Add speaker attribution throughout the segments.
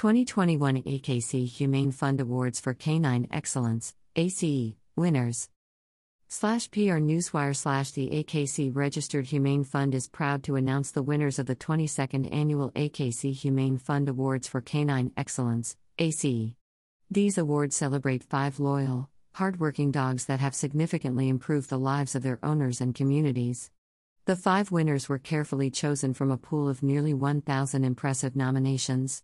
Speaker 1: 2021 AKC Humane Fund Awards for Canine Excellence, ACE, winners. Slash PR Newswire slash the AKC Registered Humane Fund is proud to announce the winners of the 22nd Annual AKC Humane Fund Awards for Canine Excellence, ACE. These awards celebrate five loyal, hardworking dogs that have significantly improved the lives of their owners and communities. The five winners were carefully chosen from a pool of nearly 1,000 impressive nominations.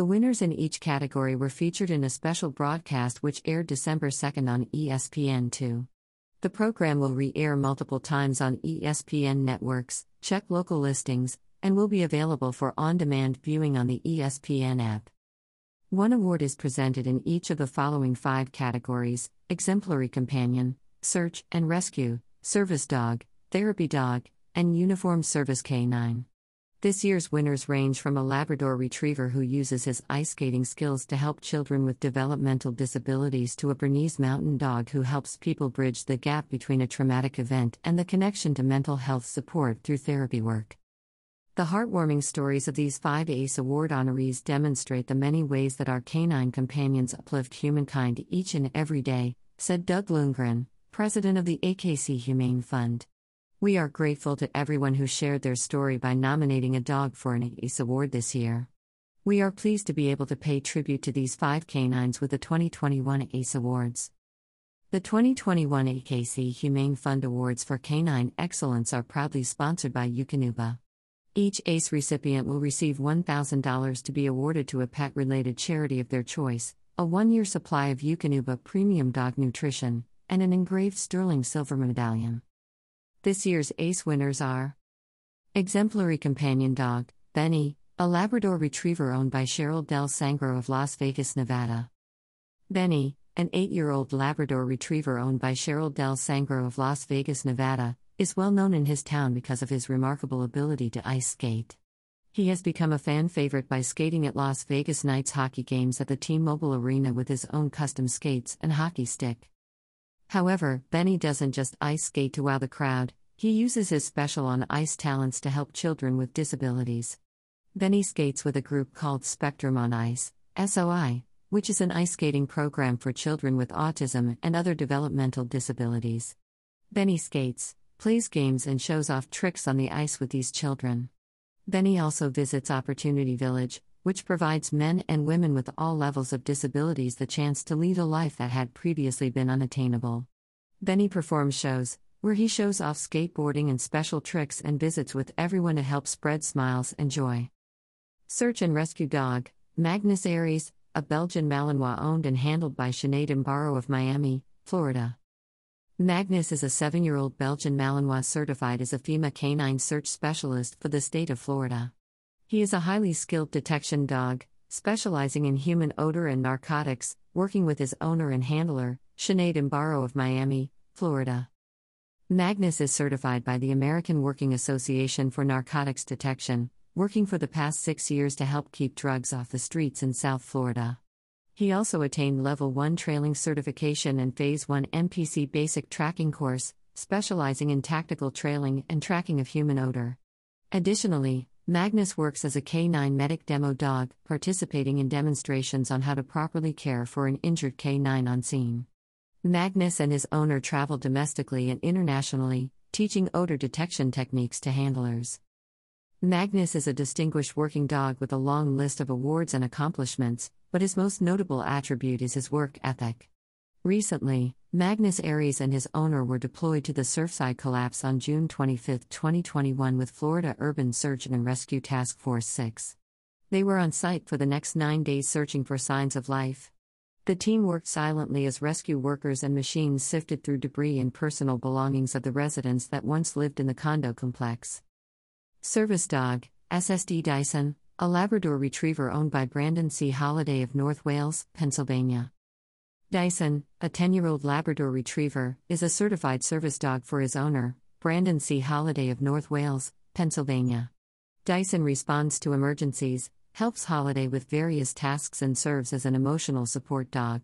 Speaker 1: The winners in each category were featured in a special broadcast which aired December 2nd on ESPN2. The program will re air multiple times on ESPN networks, check local listings, and will be available for on demand viewing on the ESPN app. One award is presented in each of the following five categories exemplary companion, search and rescue, service dog, therapy dog, and uniform service K9. This year's winners range from a Labrador retriever who uses his ice skating skills to help children with developmental disabilities to a Bernese mountain dog who helps people bridge the gap between a traumatic event and the connection to mental health support through therapy work. The heartwarming stories of these five ACE Award honorees demonstrate the many ways that our canine companions uplift humankind each and every day, said Doug Ljungren, president of the AKC Humane Fund. We are grateful to everyone who shared their story by nominating a dog for an ACE award this year. We are pleased to be able to pay tribute to these five canines with the 2021 ACE Awards. The 2021 AKC Humane Fund Awards for Canine Excellence are proudly sponsored by Eukanuba. Each ACE recipient will receive $1,000 to be awarded to a pet related charity of their choice, a one year supply of Eukanuba Premium Dog Nutrition, and an engraved sterling silver medallion. This year's ACE winners are Exemplary Companion Dog, Benny, a Labrador Retriever owned by Cheryl Del Sangro of Las Vegas, Nevada. Benny, an eight year old Labrador Retriever owned by Cheryl Del Sangro of Las Vegas, Nevada, is well known in his town because of his remarkable ability to ice skate. He has become a fan favorite by skating at Las Vegas Knights hockey games at the T Mobile Arena with his own custom skates and hockey stick. However, Benny doesn't just ice skate to wow the crowd, he uses his special on ice talents to help children with disabilities. Benny skates with a group called Spectrum on Ice, SOI, which is an ice skating program for children with autism and other developmental disabilities. Benny skates, plays games, and shows off tricks on the ice with these children. Benny also visits Opportunity Village, which provides men and women with all levels of disabilities the chance to lead a life that had previously been unattainable. Benny performs shows, where he shows off skateboarding and special tricks and visits with everyone to help spread smiles and joy. Search and Rescue Dog, Magnus Aries, a Belgian Malinois owned and handled by Sinead Imbaro of Miami, Florida. Magnus is a seven year old Belgian Malinois certified as a FEMA canine search specialist for the state of Florida. He is a highly skilled detection dog, specializing in human odor and narcotics, working with his owner and handler, Sinead Imbaro of Miami, Florida. Magnus is certified by the American Working Association for Narcotics Detection, working for the past six years to help keep drugs off the streets in South Florida. He also attained Level 1 trailing certification and Phase 1 MPC basic tracking course, specializing in tactical trailing and tracking of human odor. Additionally, Magnus works as a K9 medic demo dog, participating in demonstrations on how to properly care for an injured K9 on scene. Magnus and his owner travel domestically and internationally, teaching odor detection techniques to handlers. Magnus is a distinguished working dog with a long list of awards and accomplishments, but his most notable attribute is his work ethic. Recently, Magnus Aries and his owner were deployed to the Surfside collapse on June 25, 2021, with Florida Urban Search and Rescue Task Force 6. They were on site for the next nine days searching for signs of life. The team worked silently as rescue workers and machines sifted through debris and personal belongings of the residents that once lived in the condo complex. Service Dog, SSD Dyson, a Labrador retriever owned by Brandon C. Holliday of North Wales, Pennsylvania. Dyson, a 10 year old Labrador retriever, is a certified service dog for his owner, Brandon C. Holliday of North Wales, Pennsylvania. Dyson responds to emergencies, helps Holliday with various tasks, and serves as an emotional support dog.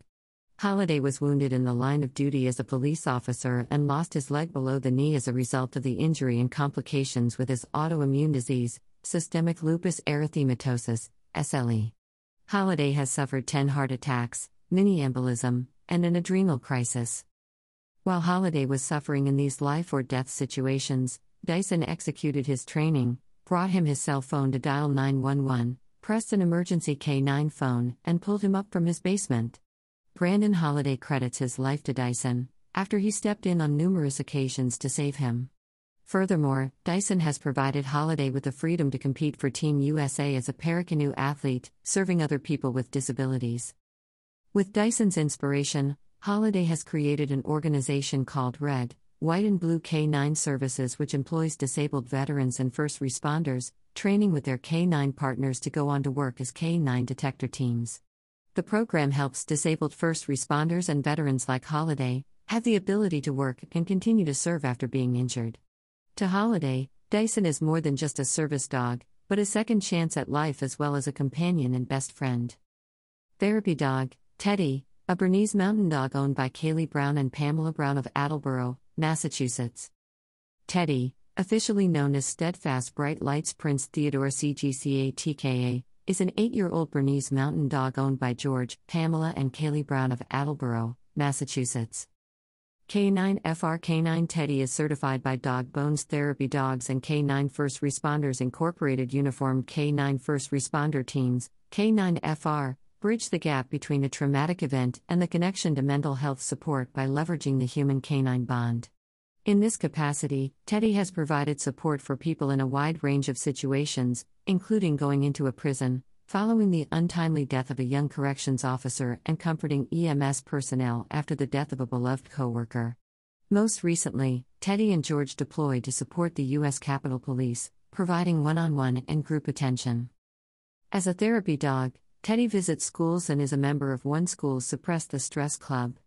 Speaker 1: Holliday was wounded in the line of duty as a police officer and lost his leg below the knee as a result of the injury and complications with his autoimmune disease, systemic lupus erythematosus, SLE. Holliday has suffered 10 heart attacks, mini embolism, and an adrenal crisis. While Holliday was suffering in these life or death situations, Dyson executed his training, brought him his cell phone to dial 911, pressed an emergency K9 phone, and pulled him up from his basement. Brandon Holliday credits his life to Dyson, after he stepped in on numerous occasions to save him. Furthermore, Dyson has provided Holliday with the freedom to compete for Team USA as a paracanoe athlete, serving other people with disabilities. With Dyson's inspiration, Holliday has created an organization called Red, White and Blue K9 Services, which employs disabled veterans and first responders, training with their K9 partners to go on to work as K9 detector teams. The program helps disabled first responders and veterans like Holliday have the ability to work and continue to serve after being injured. To Holliday, Dyson is more than just a service dog, but a second chance at life as well as a companion and best friend. Therapy Dog, Teddy, a Bernese mountain dog owned by Kaylee Brown and Pamela Brown of Attleboro, Massachusetts. Teddy, officially known as Steadfast Bright Lights Prince Theodore CGCA TKA, is an eight year old Bernese mountain dog owned by George, Pamela, and Kaylee Brown of Attleboro, Massachusetts. K9 FR K9 Teddy is certified by Dog Bones Therapy Dogs and K9 First Responders Incorporated Uniformed K9 First Responder Teams, K9 FR, bridge the gap between a traumatic event and the connection to mental health support by leveraging the human canine bond. In this capacity, Teddy has provided support for people in a wide range of situations, including going into a prison, following the untimely death of a young corrections officer and comforting EMS personnel after the death of a beloved coworker. Most recently, Teddy and George deployed to support the U.S. Capitol Police, providing one on one and group attention. As a therapy dog, Teddy visits schools and is a member of one school's Suppress the Stress Club.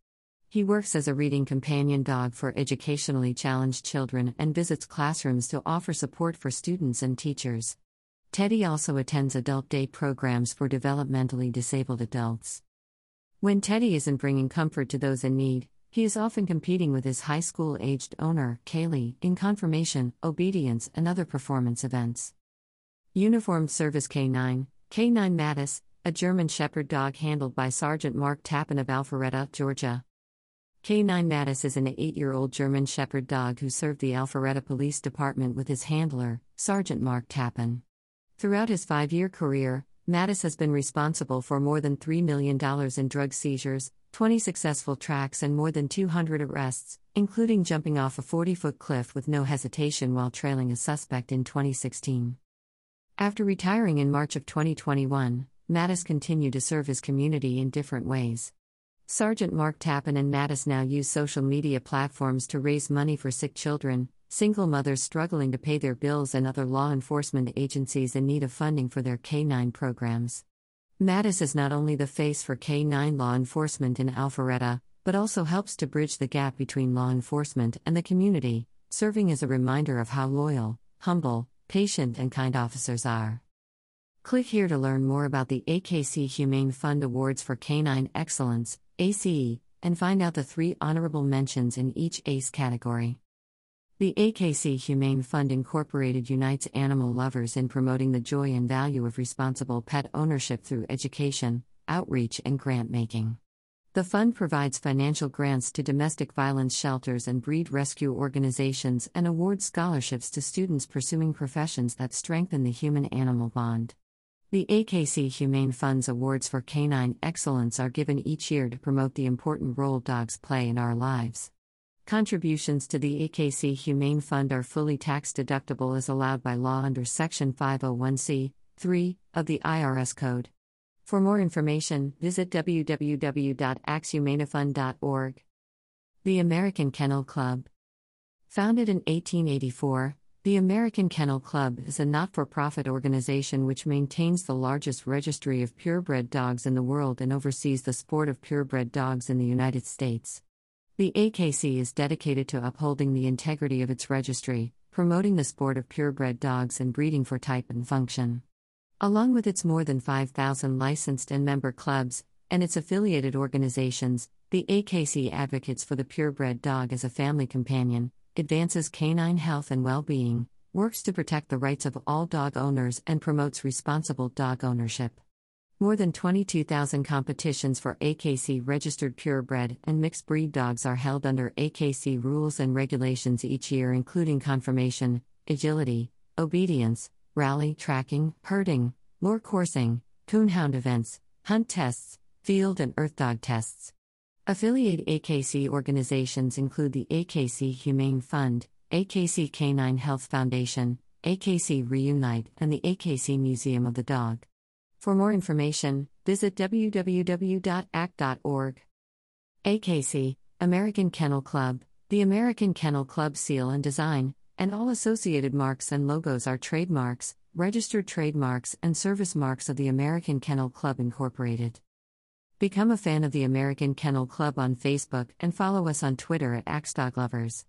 Speaker 1: He works as a reading companion dog for educationally challenged children and visits classrooms to offer support for students and teachers. Teddy also attends adult day programs for developmentally disabled adults. When Teddy isn't bringing comfort to those in need, he is often competing with his high school aged owner, Kaylee, in conformation, obedience, and other performance events. Uniformed Service K9, K9 Mattis, a German Shepherd dog handled by Sergeant Mark Tappan of Alpharetta, Georgia. K9 Mattis is an eight year old German Shepherd dog who served the Alpharetta Police Department with his handler, Sergeant Mark Tappan. Throughout his five year career, Mattis has been responsible for more than $3 million in drug seizures, 20 successful tracks, and more than 200 arrests, including jumping off a 40 foot cliff with no hesitation while trailing a suspect in 2016. After retiring in March of 2021, Mattis continued to serve his community in different ways. Sergeant Mark Tappan and Mattis now use social media platforms to raise money for sick children, single mothers struggling to pay their bills, and other law enforcement agencies in need of funding for their K 9 programs. Mattis is not only the face for K 9 law enforcement in Alpharetta, but also helps to bridge the gap between law enforcement and the community, serving as a reminder of how loyal, humble, patient, and kind officers are. Click here to learn more about the AKC Humane Fund Awards for Canine Excellence, ACE, and find out the three honorable mentions in each ACE category. The AKC Humane Fund Incorporated unites animal lovers in promoting the joy and value of responsible pet ownership through education, outreach, and grant making. The fund provides financial grants to domestic violence shelters and breed rescue organizations and awards scholarships to students pursuing professions that strengthen the human animal bond. The AKC Humane Fund's awards for canine excellence are given each year to promote the important role dogs play in our lives. Contributions to the AKC Humane Fund are fully tax deductible as allowed by law under Section 501c 3 of the IRS Code. For more information, visit www.akchumanefund.org. The American Kennel Club. Founded in 1884, the American Kennel Club is a not for profit organization which maintains the largest registry of purebred dogs in the world and oversees the sport of purebred dogs in the United States. The AKC is dedicated to upholding the integrity of its registry, promoting the sport of purebred dogs, and breeding for type and function. Along with its more than 5,000 licensed and member clubs, and its affiliated organizations, the AKC advocates for the purebred dog as a family companion, advances canine health and well being, works to protect the rights of all dog owners, and promotes responsible dog ownership. More than 22,000 competitions for AKC registered purebred and mixed breed dogs are held under AKC rules and regulations each year, including conformation, agility, obedience, rally tracking, herding, lure coursing, coonhound events, hunt tests, field and earth dog tests. Affiliate AKC organizations include the AKC Humane Fund, AKC Canine Health Foundation, AKC Reunite, and the AKC Museum of the Dog. For more information, visit www.akc.org. AKC, American Kennel Club, the American Kennel Club seal and design, and all associated marks and logos are trademarks, registered trademarks, and service marks of the American Kennel Club Incorporated. Become a fan of the American Kennel Club on Facebook and follow us on Twitter at AKCDogLovers.